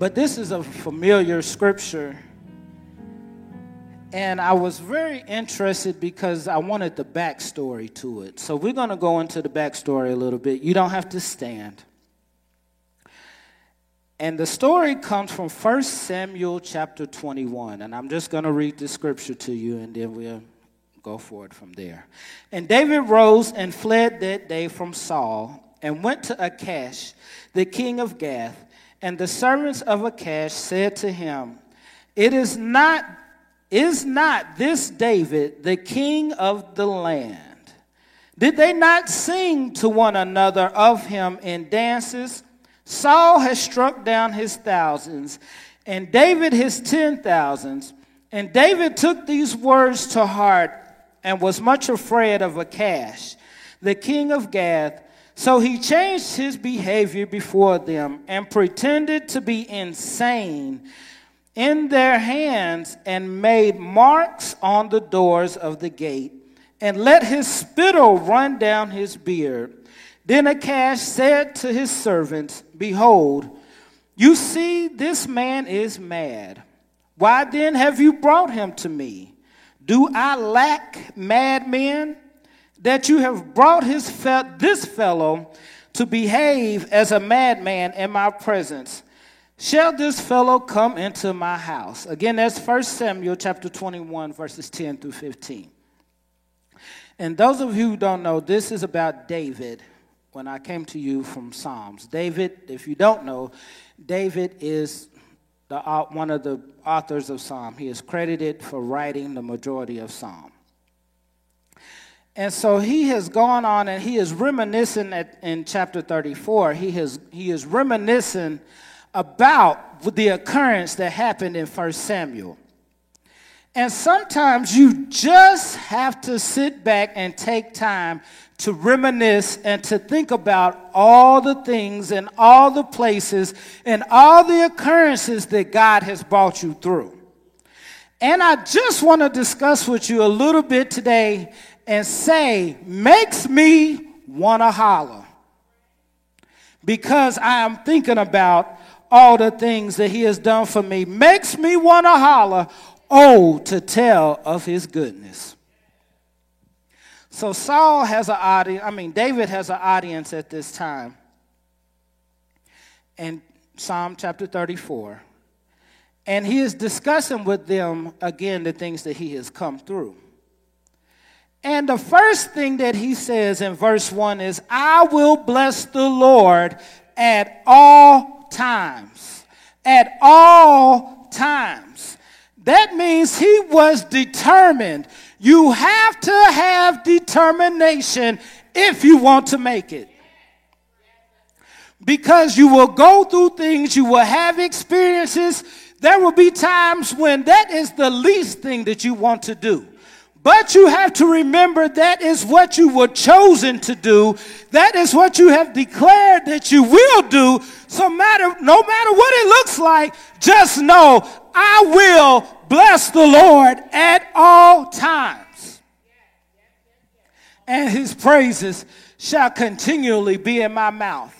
But this is a familiar scripture. And I was very interested because I wanted the backstory to it. So we're going to go into the backstory a little bit. You don't have to stand. And the story comes from 1 Samuel chapter 21. And I'm just going to read the scripture to you and then we'll go forward from there. And David rose and fled that day from Saul and went to Achish, the king of Gath. And the servants of Achish said to him, It is not, is not this David the king of the land? Did they not sing to one another of him in dances? Saul has struck down his thousands, and David his ten thousands. And David took these words to heart and was much afraid of Achish, the king of Gath. So he changed his behavior before them and pretended to be insane in their hands and made marks on the doors of the gate and let his spittle run down his beard. Then Achish said to his servants, Behold, you see, this man is mad. Why then have you brought him to me? Do I lack madmen that you have brought his fe- this fellow to behave as a madman in my presence? Shall this fellow come into my house? Again, that's 1 Samuel chapter 21, verses 10 through 15. And those of you who don't know, this is about David when I came to you from Psalms. David, if you don't know, David is the, uh, one of the authors of Psalm. He is credited for writing the majority of Psalm. And so he has gone on and he is reminiscing at, in chapter 34. He, has, he is reminiscing about the occurrence that happened in 1 Samuel. And sometimes you just have to sit back and take time to reminisce and to think about all the things and all the places and all the occurrences that God has brought you through. And I just want to discuss with you a little bit today and say, makes me want to holler. Because I am thinking about all the things that He has done for me. Makes me want to holler, oh, to tell of His goodness. So Saul has an audience, I mean, David has an audience at this time. In Psalm chapter 34. And he is discussing with them again the things that he has come through. And the first thing that he says in verse 1 is, I will bless the Lord at all times. At all times. That means he was determined. You have to have determination if you want to make it. Because you will go through things, you will have experiences. There will be times when that is the least thing that you want to do. But you have to remember that is what you were chosen to do. That is what you have declared that you will do. So matter, no matter what it looks like, just know I will bless the Lord at all times. And his praises shall continually be in my mouth.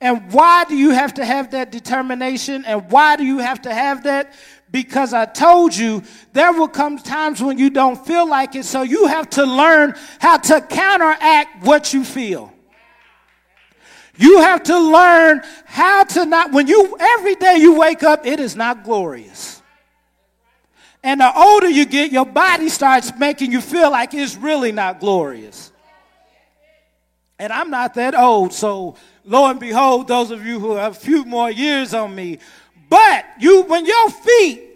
And why do you have to have that determination? And why do you have to have that? Because I told you there will come times when you don't feel like it, so you have to learn how to counteract what you feel. You have to learn how to not, when you, every day you wake up, it is not glorious. And the older you get, your body starts making you feel like it's really not glorious. And I'm not that old, so lo and behold, those of you who have a few more years on me, but you, when your feet,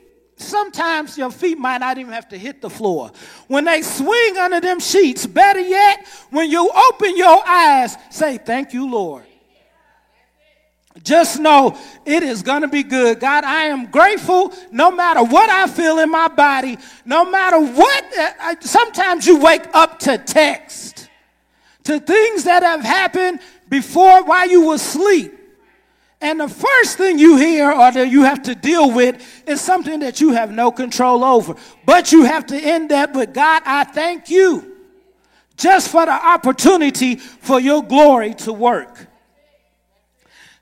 sometimes your feet might not even have to hit the floor. When they swing under them sheets, better yet, when you open your eyes, say, Thank you, Lord. Just know it is going to be good. God, I am grateful no matter what I feel in my body, no matter what. Uh, sometimes you wake up to text, to things that have happened before while you were asleep. And the first thing you hear or that you have to deal with is something that you have no control over. But you have to end that with God, I thank you just for the opportunity for your glory to work.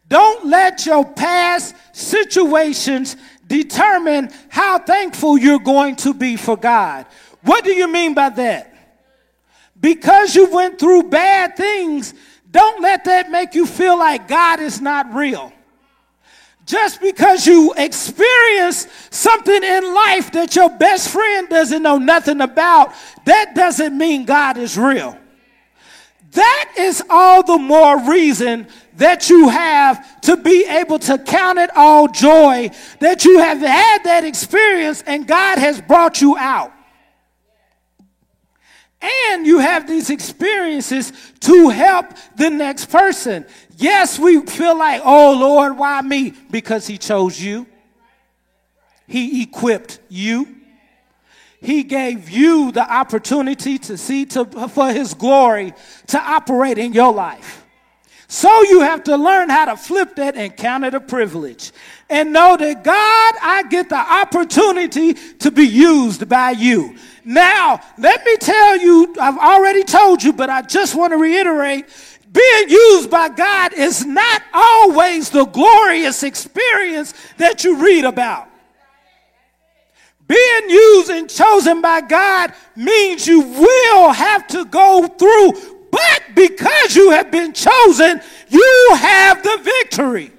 Don't let your past situations determine how thankful you're going to be for God. What do you mean by that? Because you went through bad things, don't let that make you feel like God is not real. Just because you experience something in life that your best friend doesn't know nothing about, that doesn't mean God is real. That is all the more reason that you have to be able to count it all joy that you have had that experience and God has brought you out. And you have these experiences to help the next person. Yes, we feel like, oh Lord, why me? Because He chose you, He equipped you. He gave you the opportunity to see to, for His glory to operate in your life. So you have to learn how to flip that and count it a privilege. And know that God, I get the opportunity to be used by you. Now, let me tell you, I've already told you, but I just want to reiterate being used by God is not always the glorious experience that you read about. Being used and chosen by God means you will have to go through, but because you have been chosen, you have the victory.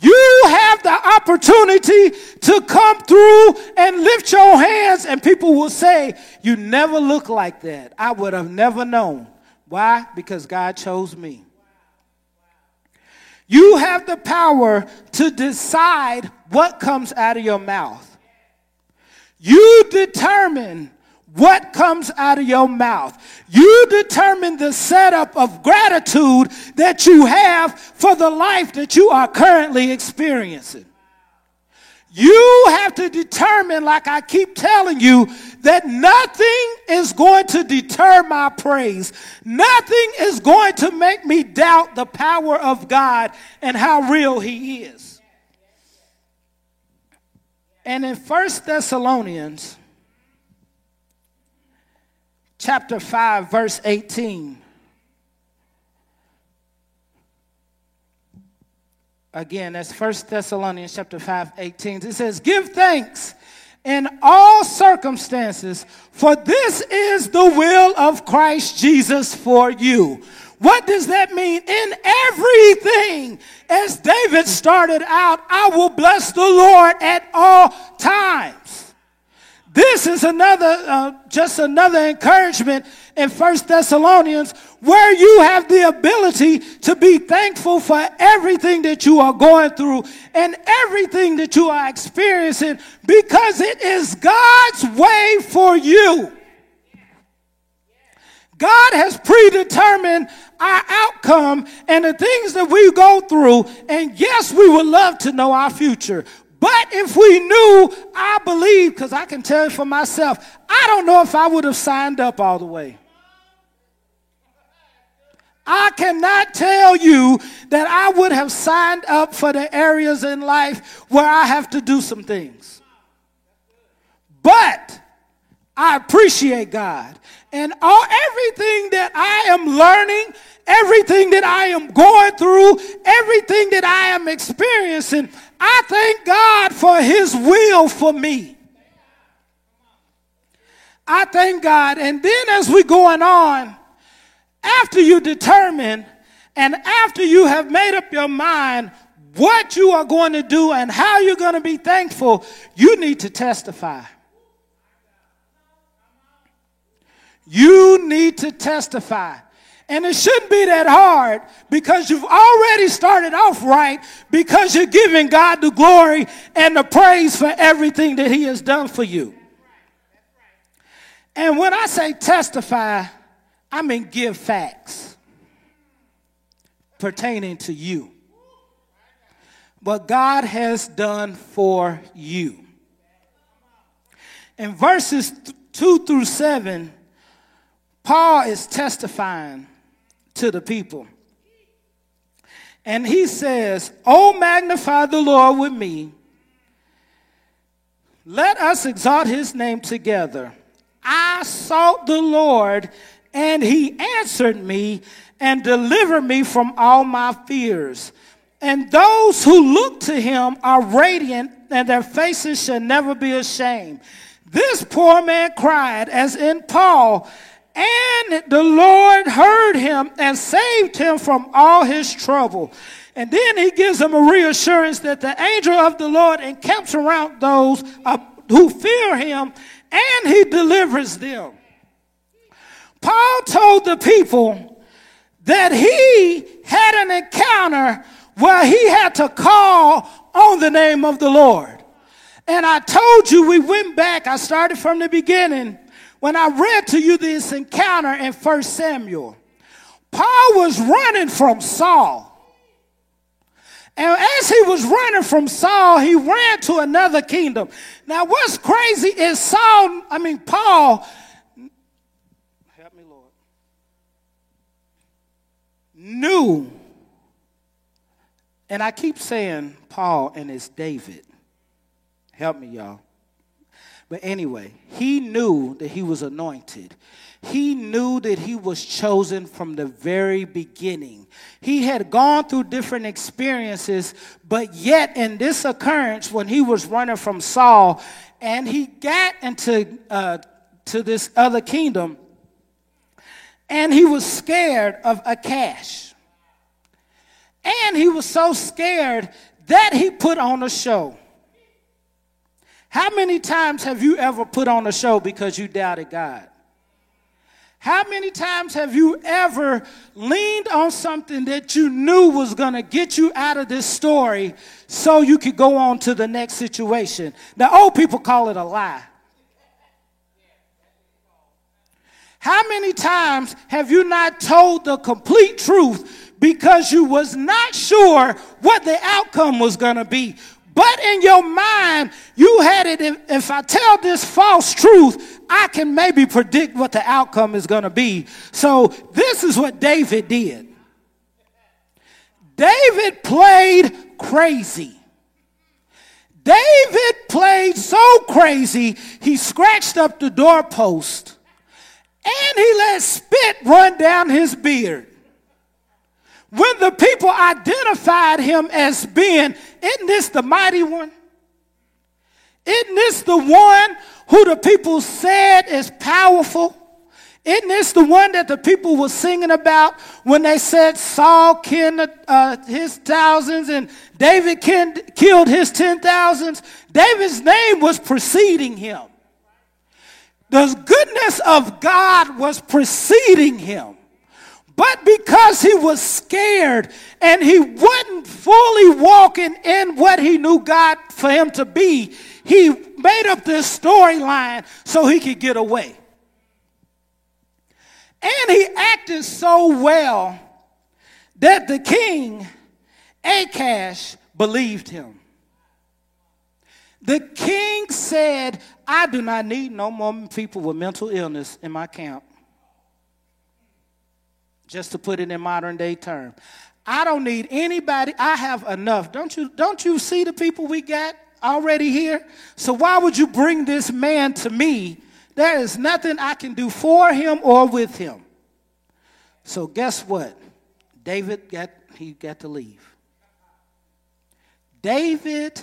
You have the opportunity to come through and lift your hands, and people will say, You never look like that. I would have never known. Why? Because God chose me. You have the power to decide what comes out of your mouth. You determine what comes out of your mouth. You determine the setup of gratitude that you have for the life that you are currently experiencing. You have to determine, like I keep telling you, that nothing is going to deter my praise. Nothing is going to make me doubt the power of God and how real He is. And in First Thessalonians chapter 5, verse 18. Again, that's First Thessalonians chapter 5, 18. It says, Give thanks in all circumstances, for this is the will of Christ Jesus for you. What does that mean? In everything, as David started out, I will bless the Lord at all times. This is another, uh, just another encouragement in First Thessalonians where you have the ability to be thankful for everything that you are going through and everything that you are experiencing because it is God's way for you. God has predetermined our outcome and the things that we go through. And yes, we would love to know our future, but if we knew, I believe, because I can tell you for myself, I don't know if I would have signed up all the way. I cannot tell you that I would have signed up for the areas in life where I have to do some things. But I appreciate God. And all everything that I am learning, everything that I am going through, everything that I am experiencing, I thank God for his will for me. I thank God. And then as we're going on, after you determine and after you have made up your mind what you are going to do and how you're going to be thankful, you need to testify. You need to testify. And it shouldn't be that hard because you've already started off right because you're giving God the glory and the praise for everything that He has done for you. And when I say testify, I mean give facts pertaining to you. What God has done for you. In verses 2 through 7, Paul is testifying to the people. And he says, Oh, magnify the Lord with me. Let us exalt his name together. I sought the Lord, and he answered me and delivered me from all my fears. And those who look to him are radiant, and their faces shall never be ashamed. This poor man cried, as in Paul, and the Lord heard him and saved him from all his trouble. And then he gives him a reassurance that the angel of the Lord encamps around those uh, who fear him and he delivers them. Paul told the people that he had an encounter where he had to call on the name of the Lord. And I told you we went back, I started from the beginning when I read to you this encounter in 1 Samuel. Paul was running from Saul. And as he was running from Saul, he ran to another kingdom. Now, what's crazy is Saul, I mean, Paul, help me, Lord, knew, and I keep saying Paul and it's David. Help me, y'all. But anyway, he knew that he was anointed. He knew that he was chosen from the very beginning. He had gone through different experiences, but yet in this occurrence, when he was running from Saul and he got into uh, to this other kingdom, and he was scared of Achish. And he was so scared that he put on a show. How many times have you ever put on a show because you doubted God? How many times have you ever leaned on something that you knew was going to get you out of this story so you could go on to the next situation? Now, old people call it a lie. How many times have you not told the complete truth because you was not sure what the outcome was going to be? But in your mind, you had it. If, I tell this false truth, I can maybe predict what the outcome is going to be. So, this is what David did. David played crazy. David played so crazy, he scratched up the doorpost and he let spit run down his beard. When the people identified him as being, isn't this the mighty one? Isn't this the one who the people said is powerful? Isn't this the one that the people were singing about when they said Saul killed uh, his thousands and David killed his ten thousands? David's name was preceding him. The goodness of God was preceding him. But because he was scared and he wasn't fully walking in what he knew God for him to be, he made up this storyline so he could get away. And he acted so well that the king, Achish, believed him. The king said, I do not need no more people with mental illness in my camp just to put it in modern day terms. I don't need anybody. I have enough. Don't you, don't you see the people we got already here? So why would you bring this man to me? There is nothing I can do for him or with him. So guess what? David got he got to leave. David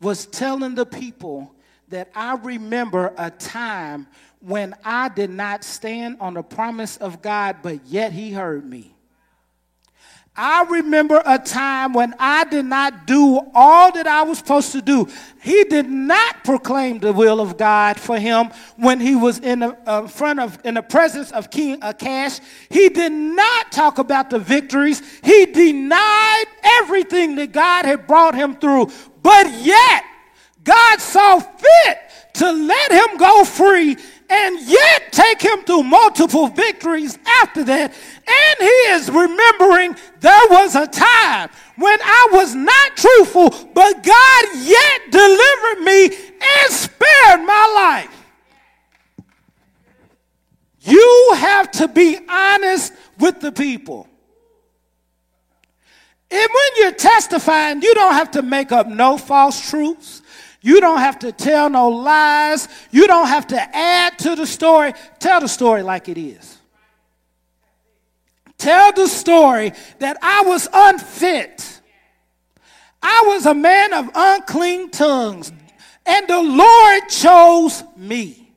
was telling the people that I remember a time when I did not stand on the promise of God, but yet He heard me. I remember a time when I did not do all that I was supposed to do. He did not proclaim the will of God for him when he was in the uh, front of, in the presence of King Achish. He did not talk about the victories. He denied everything that God had brought him through. But yet, God saw fit to let him go free and yet take him through multiple victories after that. And he is remembering there was a time when I was not truthful, but God yet delivered me and spared my life. You have to be honest with the people. And when you're testifying, you don't have to make up no false truths. You don't have to tell no lies. You don't have to add to the story. Tell the story like it is. tell the story that I was unfit. I was a man of unclean tongues, and the Lord chose me.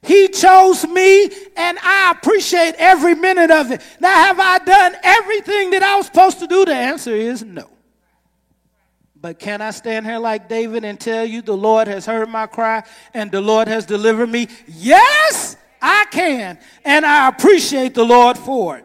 He chose me, and I appreciate every minute of it. Now, have I done everything that I was supposed to do? The answer is no. But can I stand here like David and tell you the Lord has heard my cry and the Lord has delivered me? Yes, I can. And I appreciate the Lord for it.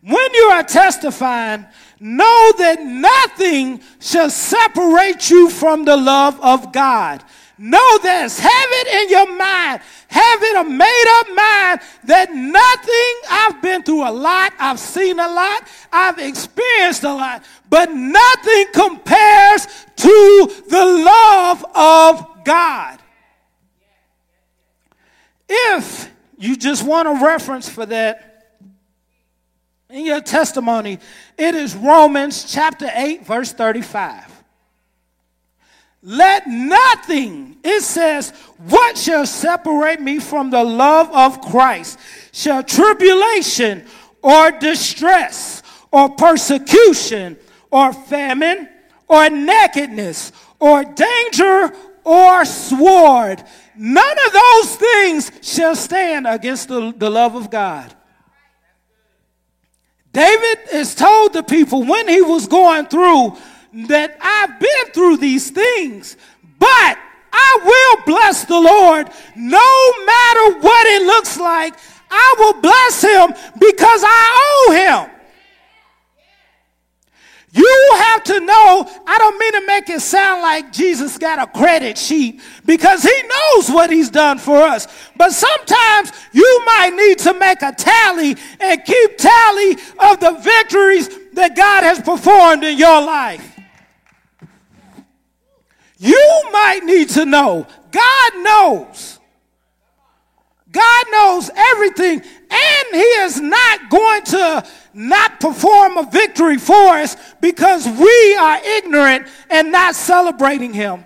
When you are testifying, know that nothing shall separate you from the love of God. Know this. Have it in your mind. Have it a made up mind that nothing, I've been through a lot, I've seen a lot, I've experienced a lot, but nothing compares to the love of God. If you just want a reference for that in your testimony, it is Romans chapter 8, verse 35. Let nothing, it says, what shall separate me from the love of Christ? Shall tribulation or distress or persecution or famine or nakedness or danger or sword? None of those things shall stand against the, the love of God. David is told the people when he was going through that I've been through these things, but I will bless the Lord no matter what it looks like. I will bless him because I owe him. You have to know, I don't mean to make it sound like Jesus got a credit sheet because he knows what he's done for us. But sometimes you might need to make a tally and keep tally of the victories that God has performed in your life. You might need to know. God knows. God knows everything, and He is not going to not perform a victory for us because we are ignorant and not celebrating Him.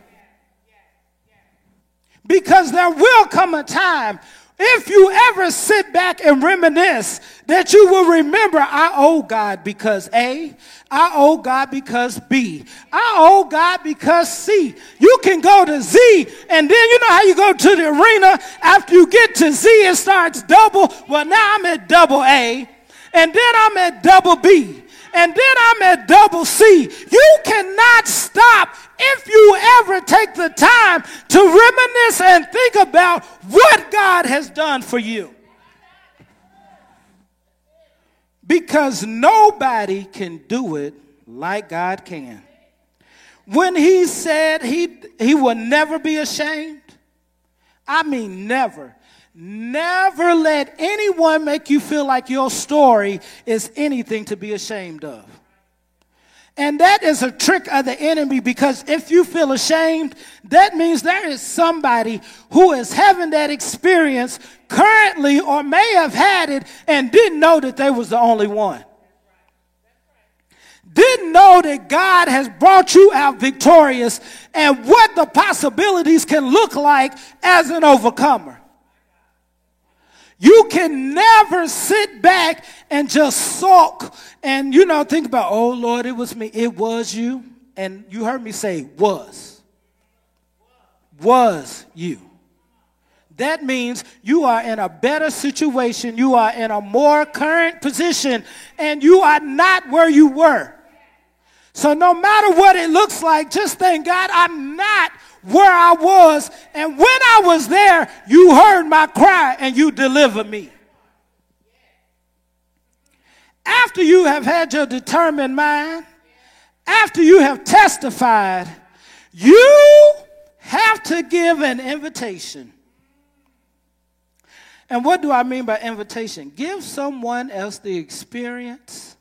Because there will come a time if you ever sit back and reminisce, that you will remember, I owe God because A, I owe God because B, I owe God because C. You can go to Z, and then you know how you go to the arena after you get to Z, it starts double. Well, now I'm at double A, and then I'm at double B and then I'm at double C. You cannot stop if you ever take the time to reminisce and think about what God has done for you. Because nobody can do it like God can. When he said he, he will never be ashamed, I mean, never. Never let anyone make you feel like your story is anything to be ashamed of. And that is a trick of the enemy because if you feel ashamed, that means there is somebody who is having that experience currently or may have had it and didn't know that they was the only one. Didn't know that God has brought you out victorious and what the possibilities can look like as an overcomer. You can never sit back and just sulk and, you know, think about, oh Lord, it was me. It was you. And you heard me say, was. Was you. That means you are in a better situation, you are in a more current position, and you are not where you were. So, no matter what it looks like, just thank God I'm not where I was. And when I was there, you heard my cry and you delivered me. After you have had your determined mind, after you have testified, you have to give an invitation. And what do I mean by invitation? Give someone else the experience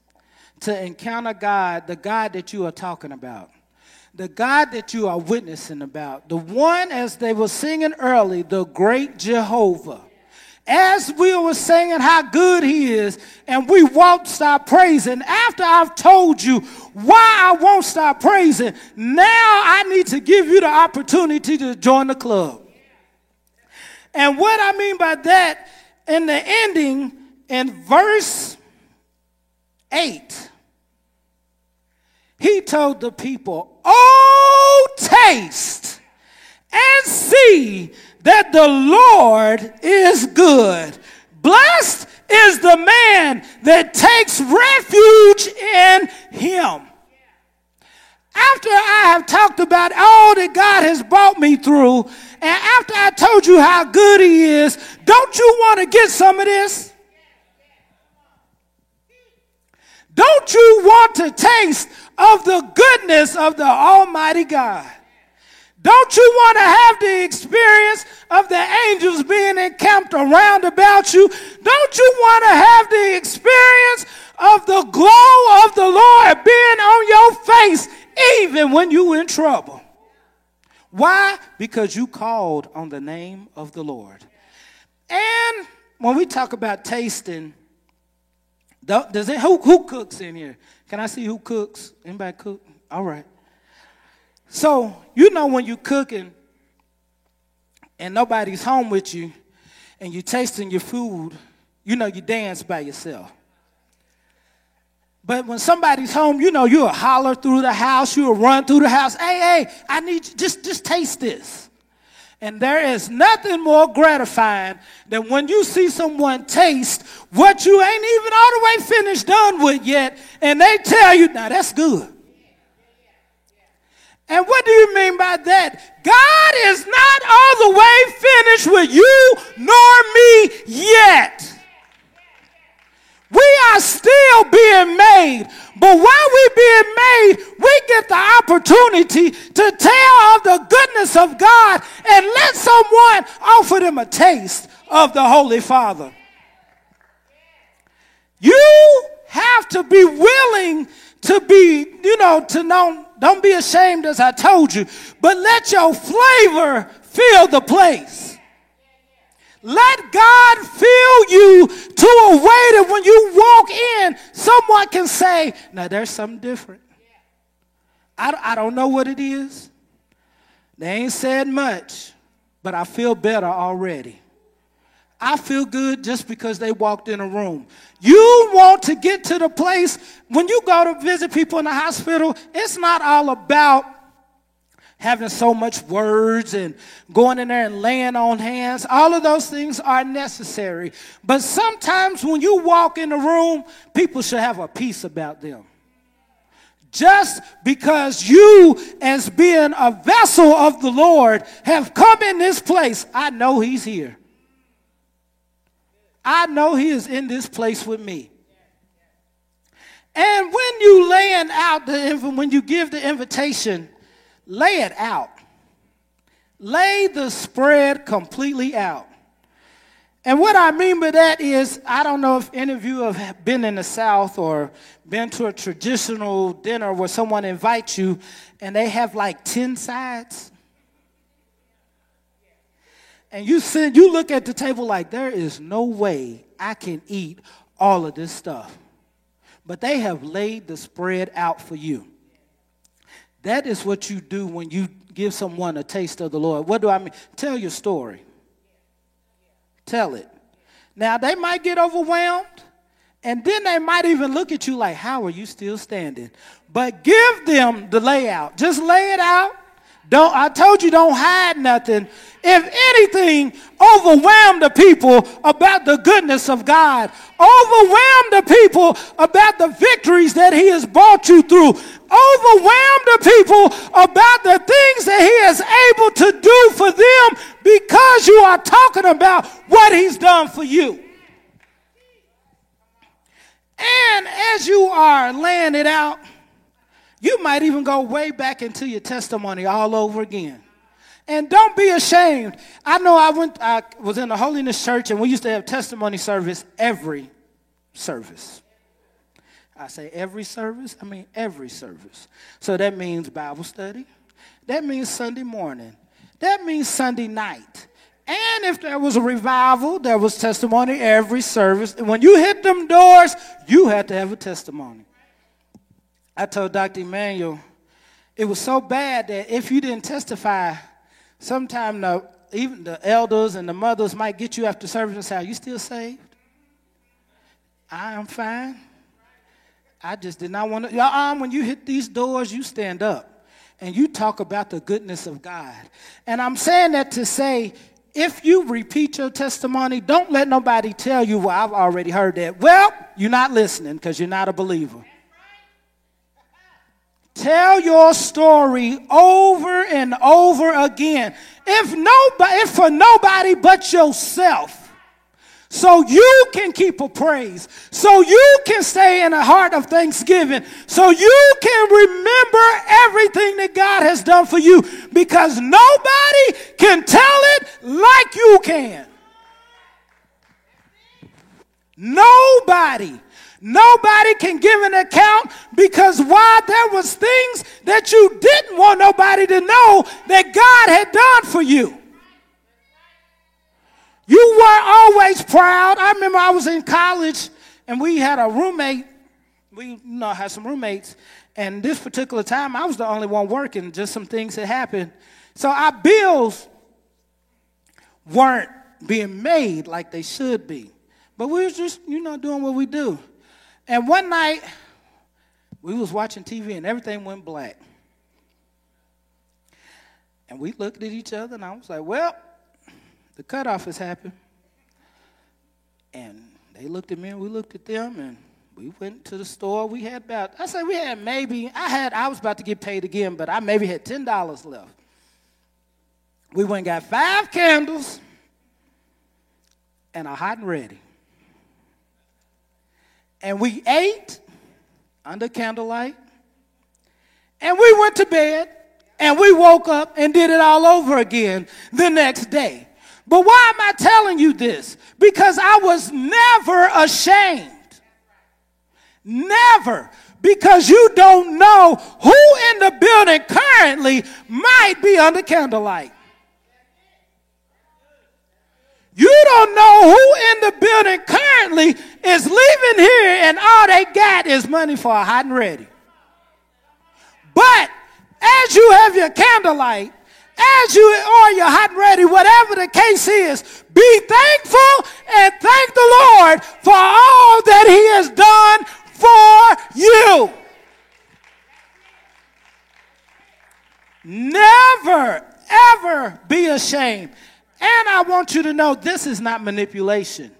to encounter God, the God that you are talking about the God that you are witnessing about, the one, as they were singing early, the great Jehovah. As we were singing how good he is, and we won't stop praising, after I've told you why I won't stop praising, now I need to give you the opportunity to join the club. And what I mean by that, in the ending, In verse 8, he told the people, Oh, taste and see that the Lord is good. Blessed is the man that takes refuge in him. After I have talked about all that God has brought me through, and after I told you how good He is, don't you want to get some of this? Don't you want to taste of the goodness of the Almighty God? Don't you want to have the experience of the angels being encamped around about you? Don't you want to have the experience of the glow of the Lord being on your face even when you're in trouble? Why? Because you called on the name of the Lord. And when we talk about tasting, does it who, who cooks in here? Can I see who cooks? Anybody cook? All right. So, you know when you're cooking and nobody's home with you and you're tasting your food, you know you dance by yourself. But when somebody's home, you know you'll holler through the house, you'll run through the house. Hey, hey, I need you, just, just taste this. And there is nothing more gratifying than when you see someone taste what you ain't even all the way finished done with yet, and they tell you, now that's good. And what do you mean by that? God is not all the way finished with you nor me yet. We are still being made. But while we're being made, we get the opportunity to tell of the goodness of God and let someone offer them a taste of the Holy Father. You have to be willing to be, you know, to know don't be ashamed as I told you, but let your flavor fill the place. Let God fill you to a way that when you walk in, someone can say, Now there's something different. I, I don't know what it is. They ain't said much, but I feel better already. I feel good just because they walked in a room. You want to get to the place when you go to visit people in the hospital, it's not all about having so much words and going in there and laying on hands. All of those things are necessary. But sometimes when you walk in the room, people should have a peace about them. Just because you, as being a vessel of the Lord, have come in this place, I know He's here. I know he is in this place with me. And when you laying out the when you give the invitation, lay it out. Lay the spread completely out. And what I mean by that is, I don't know if any of you have been in the South or been to a traditional dinner where someone invites you and they have like 10 sides and you sit, you look at the table like there is no way I can eat all of this stuff. But they have laid the spread out for you. That is what you do when you give someone a taste of the Lord. What do I mean? Tell your story. Tell it. Now, they might get overwhelmed, and then they might even look at you like, How are you still standing? But give them the layout. Just lay it out don't, I told you don't hide nothing. If anything, overwhelm the people about the goodness of God. Overwhelm the people about the victories that He has brought you through. Overwhelm the people about the things that He is able to do for them because you are talking about what He's done for you. And as you are laying it out, you might even go way back into your testimony all over again. And don't be ashamed. I know I went I was in the holiness church and we used to have testimony service every service. I say every service, I mean every service. So that means Bible study. That means Sunday morning. That means Sunday night. And if there was a revival, there was testimony every service. And when you hit them doors, you had to have a testimony. I told Dr. Emmanuel, it was so bad that if you didn't testify, sometime the, even the elders and the mothers might get you after service and say, Are you still saved? I am fine. I just did not want to. Arm, when you hit these doors, you stand up and you talk about the goodness of God. And I'm saying that to say, if you repeat your testimony, don't let nobody tell you, well, I've already heard that. Well, you're not listening because you're not a believer. Tell your story over and over again. If nobody, if for nobody but yourself so you can keep a praise, so you can stay in a heart of thanksgiving, so you can remember everything that God has done for you because nobody can tell it like you can. Nobody. Nobody can give an account because why there was things that you didn't want nobody to know that God had done for you. You were always proud. I remember I was in college and we had a roommate. We you know had some roommates, and this particular time I was the only one working. Just some things had happened, so our bills weren't being made like they should be. But we was just you know doing what we do. And one night we was watching TV and everything went black. And we looked at each other and I was like, well, the cutoff has happened. And they looked at me and we looked at them and we went to the store. We had about, I said we had maybe, I had, I was about to get paid again, but I maybe had $10 left. We went got five candles and a hot and ready. And we ate under candlelight. And we went to bed and we woke up and did it all over again the next day. But why am I telling you this? Because I was never ashamed. Never. Because you don't know who in the building currently might be under candlelight. You don't know who in the building currently is leaving here and all they got is money for a hot and ready. But as you have your candlelight, as you are your hot and ready, whatever the case is, be thankful and thank the Lord for all that He has done for you. Never, ever be ashamed. And I want you to know this is not manipulation.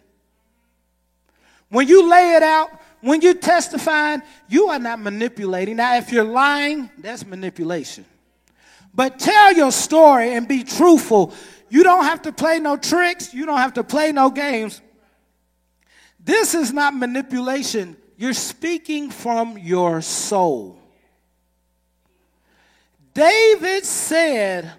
When you lay it out, when you're testifying, you are not manipulating. Now, if you're lying, that's manipulation. But tell your story and be truthful. You don't have to play no tricks, you don't have to play no games. This is not manipulation. You're speaking from your soul. David said,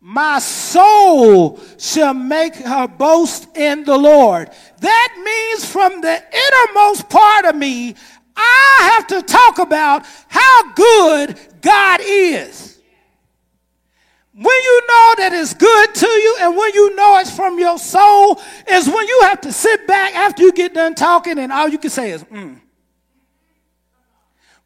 My soul shall make her boast in the Lord. That means from the innermost part of me, I have to talk about how good God is. When you know that it's good to you and when you know it's from your soul, is when you have to sit back after you get done talking and all you can say is, mm.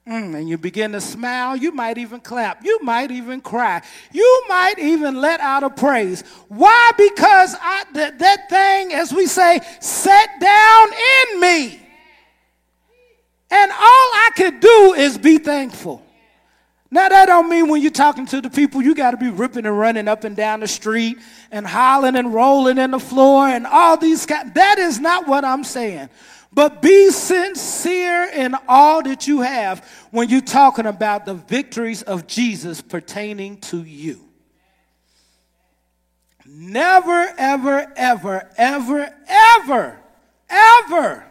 Mm, and you begin to smile. You might even clap. You might even cry. You might even let out a praise. Why? Because I, that, that thing, as we say, sat down in me. And all I could do is be thankful. Now that don't mean when you're talking to the people, you got to be ripping and running up and down the street and hollering and rolling in the floor and all these. That is not what I'm saying. But be sincere in all that you have when you're talking about the victories of Jesus pertaining to you. Never, ever, ever, ever, ever, ever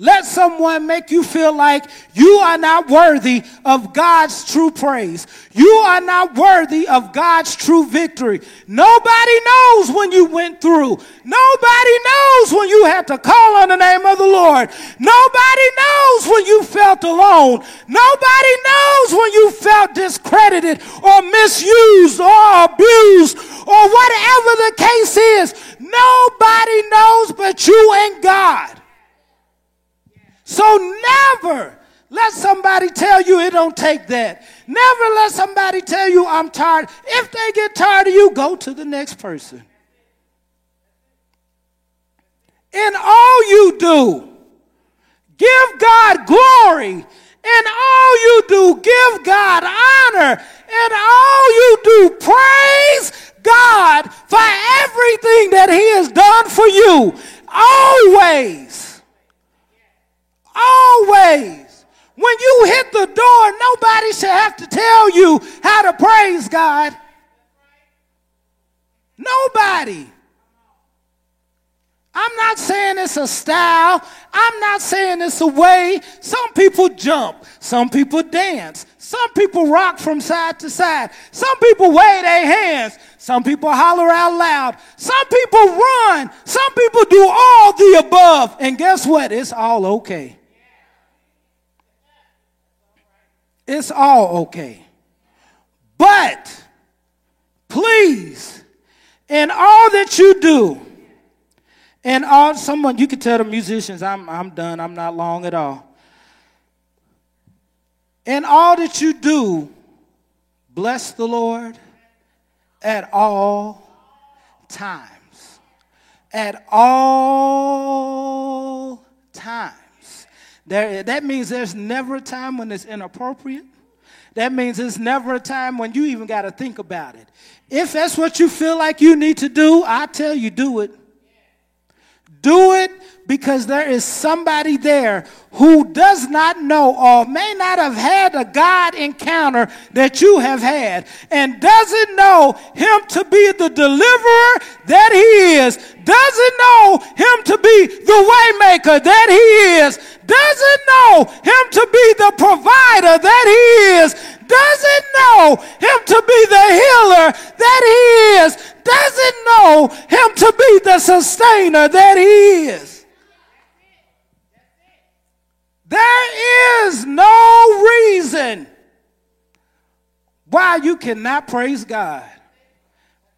let someone make you feel like you are not worthy of God's true praise. You are not worthy of God's true victory. Nobody knows when you went through. Nobody knows when you had to call on the name of the Lord. Nobody knows when you felt alone. Nobody knows when you felt discredited or misused or abused or whatever the case is. Nobody knows but you and God. So never let somebody tell you it don't take that. Never let somebody tell you I'm tired. If they get tired of you, go to the next person. In all you do, Give God glory. In all you do, give God honor. In all you do, praise God for everything that He has done for you. Always. Always. When you hit the door, nobody should have to tell you how to praise God. Nobody. I'm not saying it's a style. I'm not saying it's a way. Some people jump. Some people dance. Some people rock from side to side. Some people wave their hands. Some people holler out loud. Some people run. Some people do all the above. And guess what? It's all okay. It's all okay. But please, in all that you do, and all someone you can tell the musicians, I'm I'm done, I'm not long at all. In all that you do, bless the Lord at all times. At all times. There, that means there's never a time when it's inappropriate. That means there's never a time when you even got to think about it. If that's what you feel like you need to do, I tell you, do it. Do it because there is somebody there who does not know or may not have had a God encounter that you have had and doesn't know him to be the deliverer that he is, doesn't know him to be the waymaker that he is, doesn't know him to be the provider that he is, doesn't know him to be the healer that he is, doesn't know him to be the sustainer that he is. There is no reason why you cannot praise God.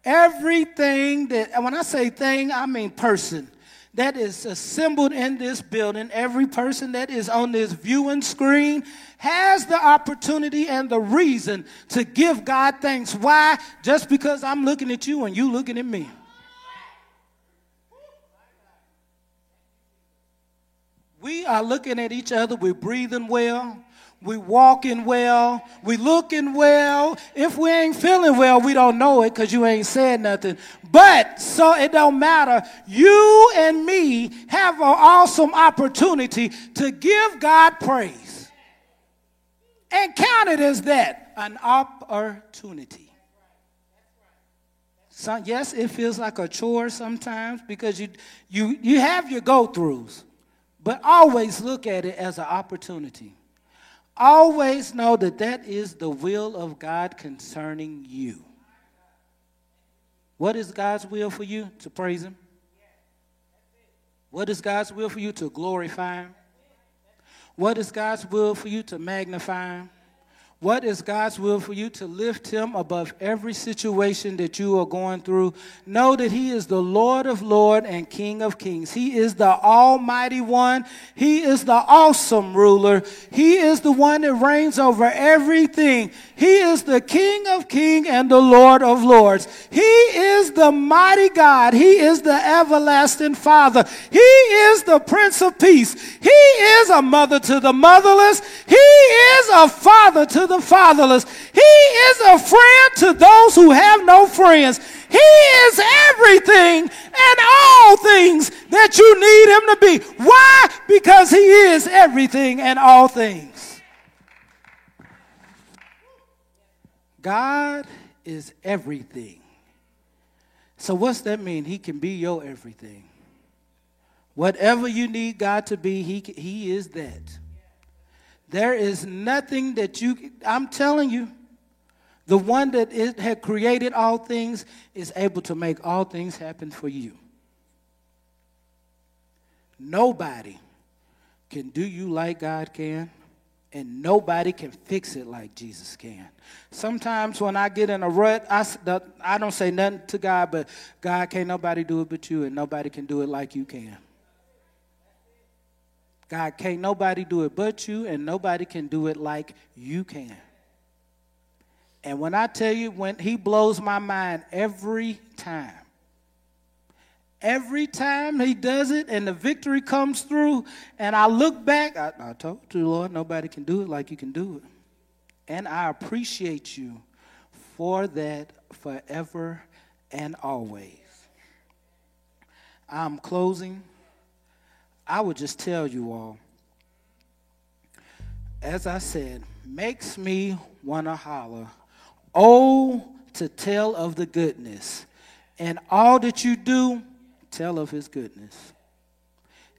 Everything that, when I say thing, I mean person that is assembled in this building, every person that is on this viewing screen has the opportunity and the reason to give God thanks. Why? Just because I'm looking at you and you looking at me. We are looking at each other, we're breathing well, We're walking well, We're looking well. If we ain't feeling well, we don't know it because you ain't said nothing. But so it don't matter. You and me have an awesome opportunity to give God praise. And count it as that, an opportunity. Yes, it feels like a chore sometimes because you, you, you have your go-throughs. But always look at it as an opportunity. Always know that that is the will of God concerning you. What is God's will for you? To praise Him. What is God's will for you? To glorify Him. What is God's will for you? To magnify Him. What is God's will for you? To lift him above every situation that you are going through. Know that he is the Lord of Lords and King of Kings. He is the Almighty One. He is the awesome ruler. He is the one that reigns over everything. He is the King of Kings and the Lord of Lords. He is the mighty God. He is the everlasting Father. He is the Prince of Peace. He is a mother to the motherless. He is a father to the the fatherless. He is a friend to those who have no friends. He is everything and all things that you need him to be. Why? Because he is everything and all things. God is everything. So, what's that mean? He can be your everything. Whatever you need God to be, He, he is that. There is nothing that you, I'm telling you, the one that is, had created all things is able to make all things happen for you. Nobody can do you like God can, and nobody can fix it like Jesus can. Sometimes when I get in a rut, I, I don't say nothing to God, but God, can't nobody do it but you, and nobody can do it like you can. God, can't nobody do it but you, and nobody can do it like you can. And when I tell you, when He blows my mind every time, every time he does it and the victory comes through, and I look back, I, I told you, Lord, nobody can do it like you can do it. And I appreciate you for that forever and always. I'm closing. I would just tell you all, as I said, makes me want to holler, oh, to tell of the goodness. And all that you do, tell of his goodness.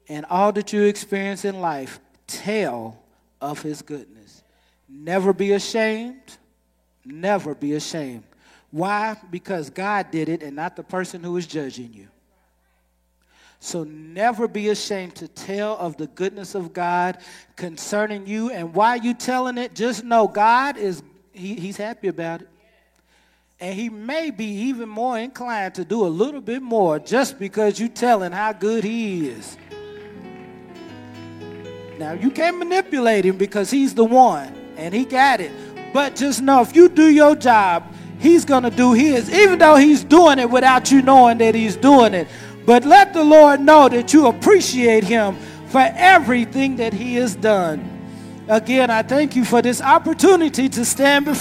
And all that you experience in life, tell of his goodness. Never be ashamed. Never be ashamed. Why? Because God did it and not the person who is judging you. So never be ashamed to tell of the goodness of God concerning you. And while you telling it, just know God is he, he's happy about it. And he may be even more inclined to do a little bit more just because you telling how good he is. Now you can't manipulate him because he's the one and he got it. But just know if you do your job, he's gonna do his, even though he's doing it without you knowing that he's doing it. But let the Lord know that you appreciate him for everything that he has done. Again, I thank you for this opportunity to stand before